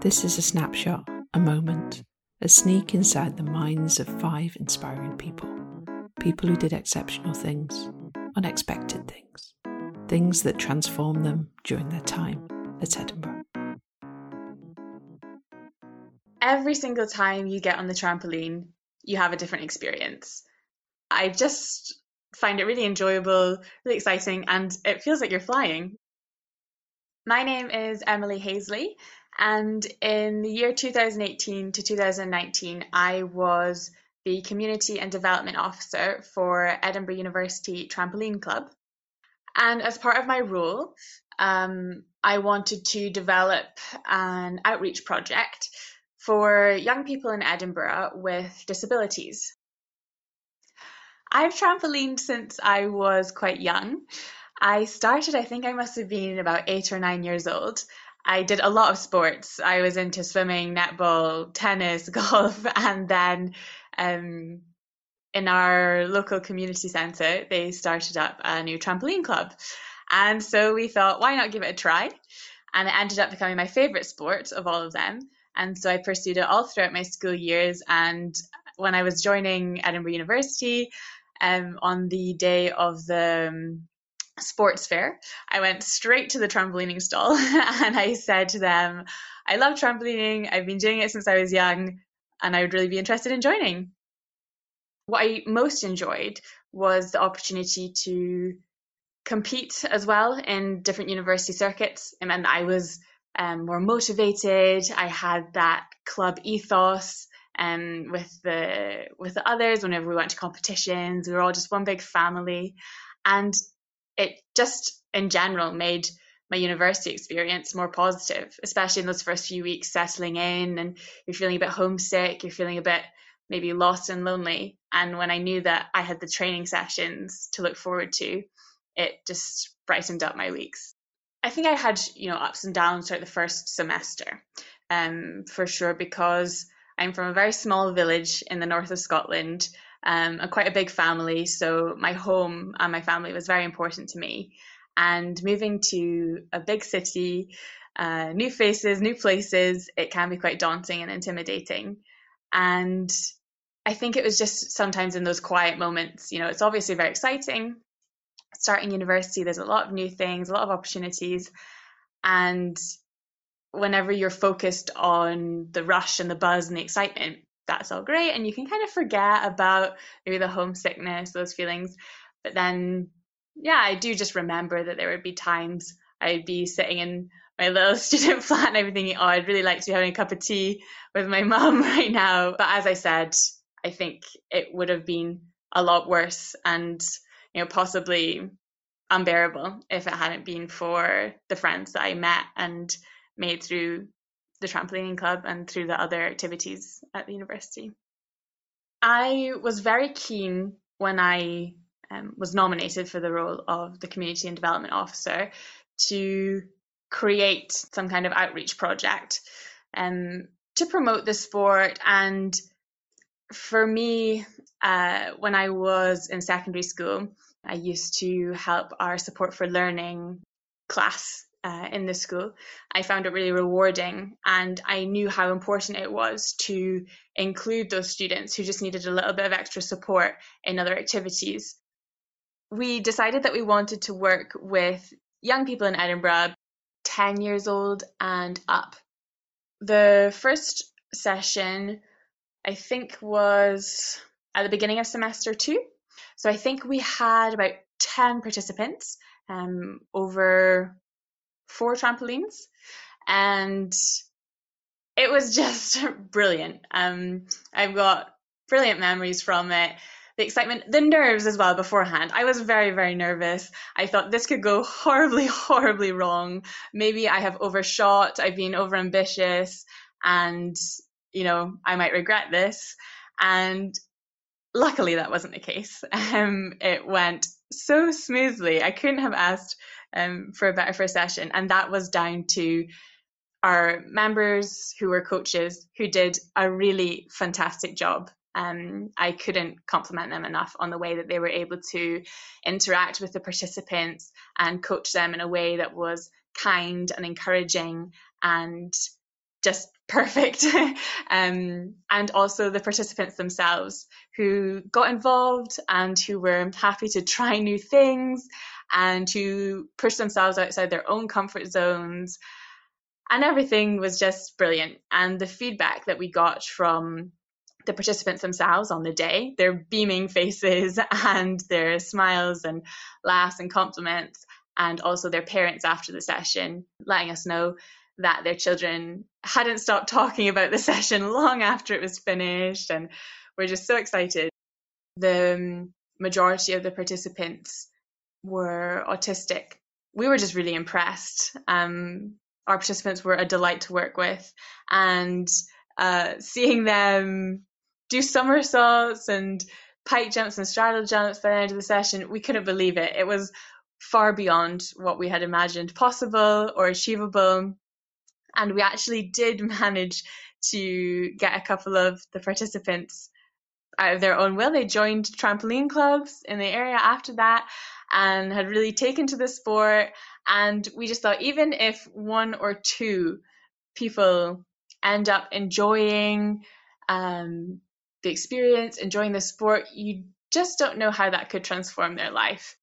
This is a snapshot, a moment, a sneak inside the minds of five inspiring people. People who did exceptional things, unexpected things, things that transformed them during their time at Edinburgh. Every single time you get on the trampoline, you have a different experience. I just find it really enjoyable, really exciting, and it feels like you're flying. My name is Emily Hazley, and in the year 2018 to 2019, I was the Community and Development Officer for Edinburgh University Trampoline Club. And as part of my role, um, I wanted to develop an outreach project for young people in Edinburgh with disabilities. I've trampolined since I was quite young. I started, I think I must have been about eight or nine years old, I did a lot of sports. I was into swimming, netball, tennis, golf, and then um, in our local community centre, they started up a new trampoline club. And so we thought, why not give it a try? And it ended up becoming my favourite sport of all of them. And so I pursued it all throughout my school years. And when I was joining Edinburgh University, um, on the day of the um, sports fair, I went straight to the trampolining stall and I said to them, I love trampolining. I've been doing it since I was young and I would really be interested in joining. What I most enjoyed was the opportunity to compete as well in different university circuits. It meant that I was um, more motivated. I had that club ethos um, with the with the others. Whenever we went to competitions, we were all just one big family, and it just in general made my university experience more positive, especially in those first few weeks settling in and you're feeling a bit homesick, you're feeling a bit maybe lost and lonely. And when I knew that I had the training sessions to look forward to, it just brightened up my weeks. I think I had, you know, ups and downs throughout the first semester, um, for sure, because I'm from a very small village in the north of Scotland um, a quite a big family, so my home and my family was very important to me. And moving to a big city, uh, new faces, new places, it can be quite daunting and intimidating. And I think it was just sometimes in those quiet moments, you know, it's obviously very exciting. Starting university, there's a lot of new things, a lot of opportunities. And whenever you're focused on the rush and the buzz and the excitement, that's all great. And you can kind of forget about maybe the homesickness those feelings. But then yeah i do just remember that there would be times i'd be sitting in my little student flat and i'd be thinking oh i'd really like to be having a cup of tea with my mum right now. But as i said i think it would have been a lot worse and you know possibly unbearable if it hadn't been for the friends that i met and made through the trampolining club and through the other activities at the university. I was very keen when I um, was nominated for the role of the Community and Development Officer to create some kind of outreach project um, to promote the sport. And for me, uh, when I was in secondary school, I used to help our support for learning class uh, in the school, I found it really rewarding. And I knew how important it was to include those students who just needed a little bit of extra support in other activities. We decided that we wanted to work with young people in Edinburgh, 10 years old and up. The first session, I think, was at the beginning of semester two. So I think we had about 10 participants um, over four trampolines and it was just brilliant. Um, I've got brilliant memories from it. The excitement, the nerves as well beforehand. I was very, very nervous. I thought this could go horribly, horribly wrong. Maybe I have overshot, I've been overambitious, and you know, I might regret this. And luckily, that wasn't the case. Um, it went so smoothly. I couldn't have asked um, for a better first session. And that was down to our members who were coaches who did a really fantastic job. Um, I couldn't compliment them enough on the way that they were able to interact with the participants and coach them in a way that was kind and encouraging and just perfect. um, and also the participants themselves who got involved and who were happy to try new things and to push themselves outside their own comfort zones. And everything was just brilliant. And the feedback that we got from the participants themselves on the day, their beaming faces and their smiles and laughs and compliments, and also their parents after the session, letting us know that their children hadn't stopped talking about the session long after it was finished. And we're just so excited. The um, majority of the participants were autistic. We were just really impressed. Um, our participants were a delight to work with, and uh, seeing them do somersaults and pike jumps and straddle jumps by the end of the session, we couldn't believe it. It was far beyond what we had imagined possible or achievable. And we actually did manage to get a couple of the participants out of their own will. They joined trampoline clubs in the area after that and had really taken to the sport. And we just thought, even if one or two people end up enjoying um, the experience, enjoying the sport, you just don't know how that could transform their life.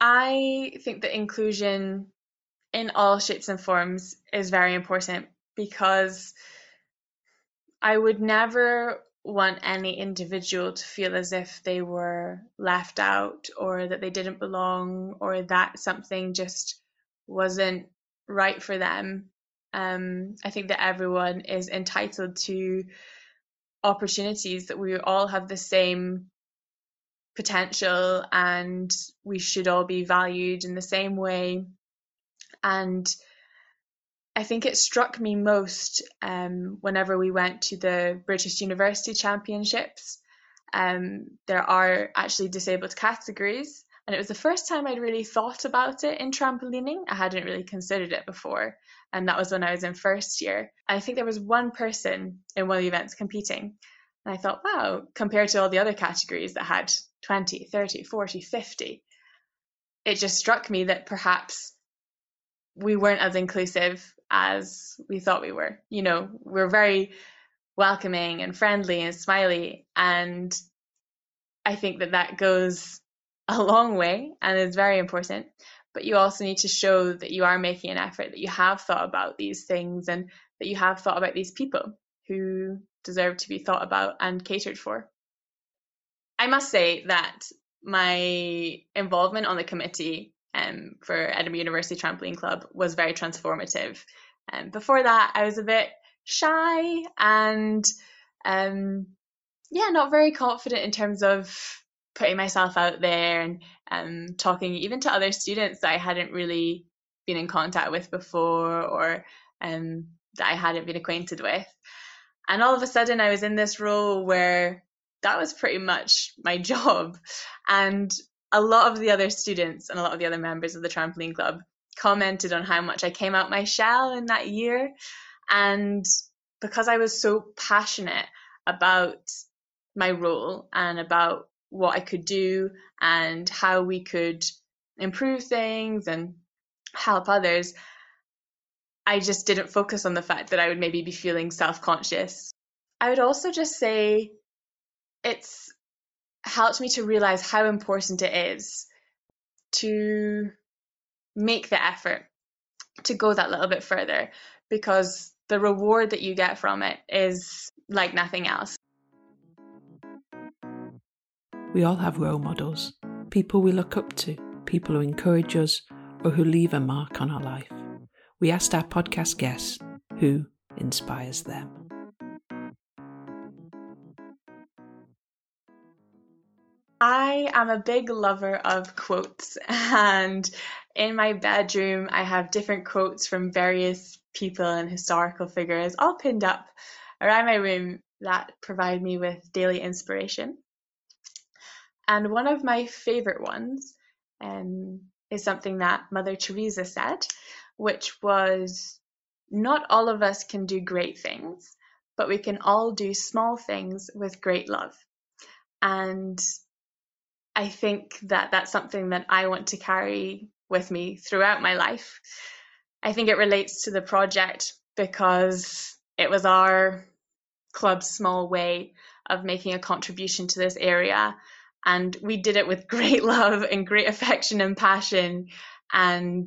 I think that inclusion in all shapes and forms is very important because I would never want any individual to feel as if they were left out or that they didn't belong or that something just wasn't right for them. Um, I think that everyone is entitled to opportunities that we all have the same potential and we should all be valued in the same way and I think it struck me most um, whenever we went to the British University Championships. Um, there are actually disabled categories, and it was the first time I'd really thought about it in trampolining. I hadn't really considered it before, and that was when I was in first year. I think there was one person in one of the events competing, and I thought, wow, compared to all the other categories that had 20, 30, 40, 50, it just struck me that perhaps we weren't as inclusive as we thought we were. You know, we're very welcoming and friendly and smiley. And I think that that goes a long way and is very important. But you also need to show that you are making an effort, that you have thought about these things and that you have thought about these people who deserve to be thought about and catered for. I must say that my involvement on the committee um, for Edinburgh University Trampoline Club was very transformative. And um, before that, I was a bit shy and um, yeah, not very confident in terms of putting myself out there and um, talking even to other students that I hadn't really been in contact with before or um, that I hadn't been acquainted with. And all of a sudden, I was in this role where that was pretty much my job. And a lot of the other students and a lot of the other members of the trampoline club commented on how much I came out my shell in that year. And because I was so passionate about my role and about what I could do and how we could improve things and help others, I just didn't focus on the fact that I would maybe be feeling self conscious. I would also just say it's helped me to realize how important it is to make the effort to go that little bit further because the reward that you get from it is like nothing else. We all have role models, people we look up to, people who encourage us or who leave a mark on our life. We asked our podcast guests who inspires them. Am a big lover of quotes, and in my bedroom, I have different quotes from various people and historical figures all pinned up around my room that provide me with daily inspiration. And one of my favorite ones um, is something that Mother Teresa said, which was Not all of us can do great things, but we can all do small things with great love. And I think that that's something that I want to carry with me throughout my life. I think it relates to the project because it was our club's small way of making a contribution to this area. And we did it with great love and great affection and passion. And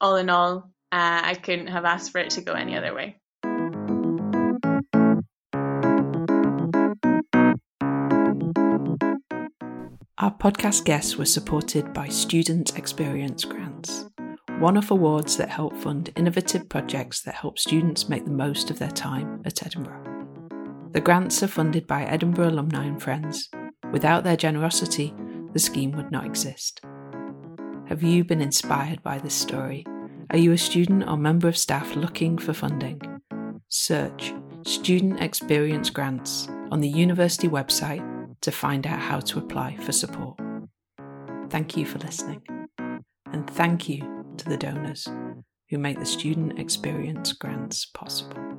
all in all, uh, I couldn't have asked for it to go any other way. Our podcast guests were supported by Student Experience Grants, one off awards that help fund innovative projects that help students make the most of their time at Edinburgh. The grants are funded by Edinburgh alumni and friends. Without their generosity, the scheme would not exist. Have you been inspired by this story? Are you a student or member of staff looking for funding? Search Student Experience Grants on the university website to find out how to apply for support. Thank you for listening, and thank you to the donors who make the Student Experience Grants possible.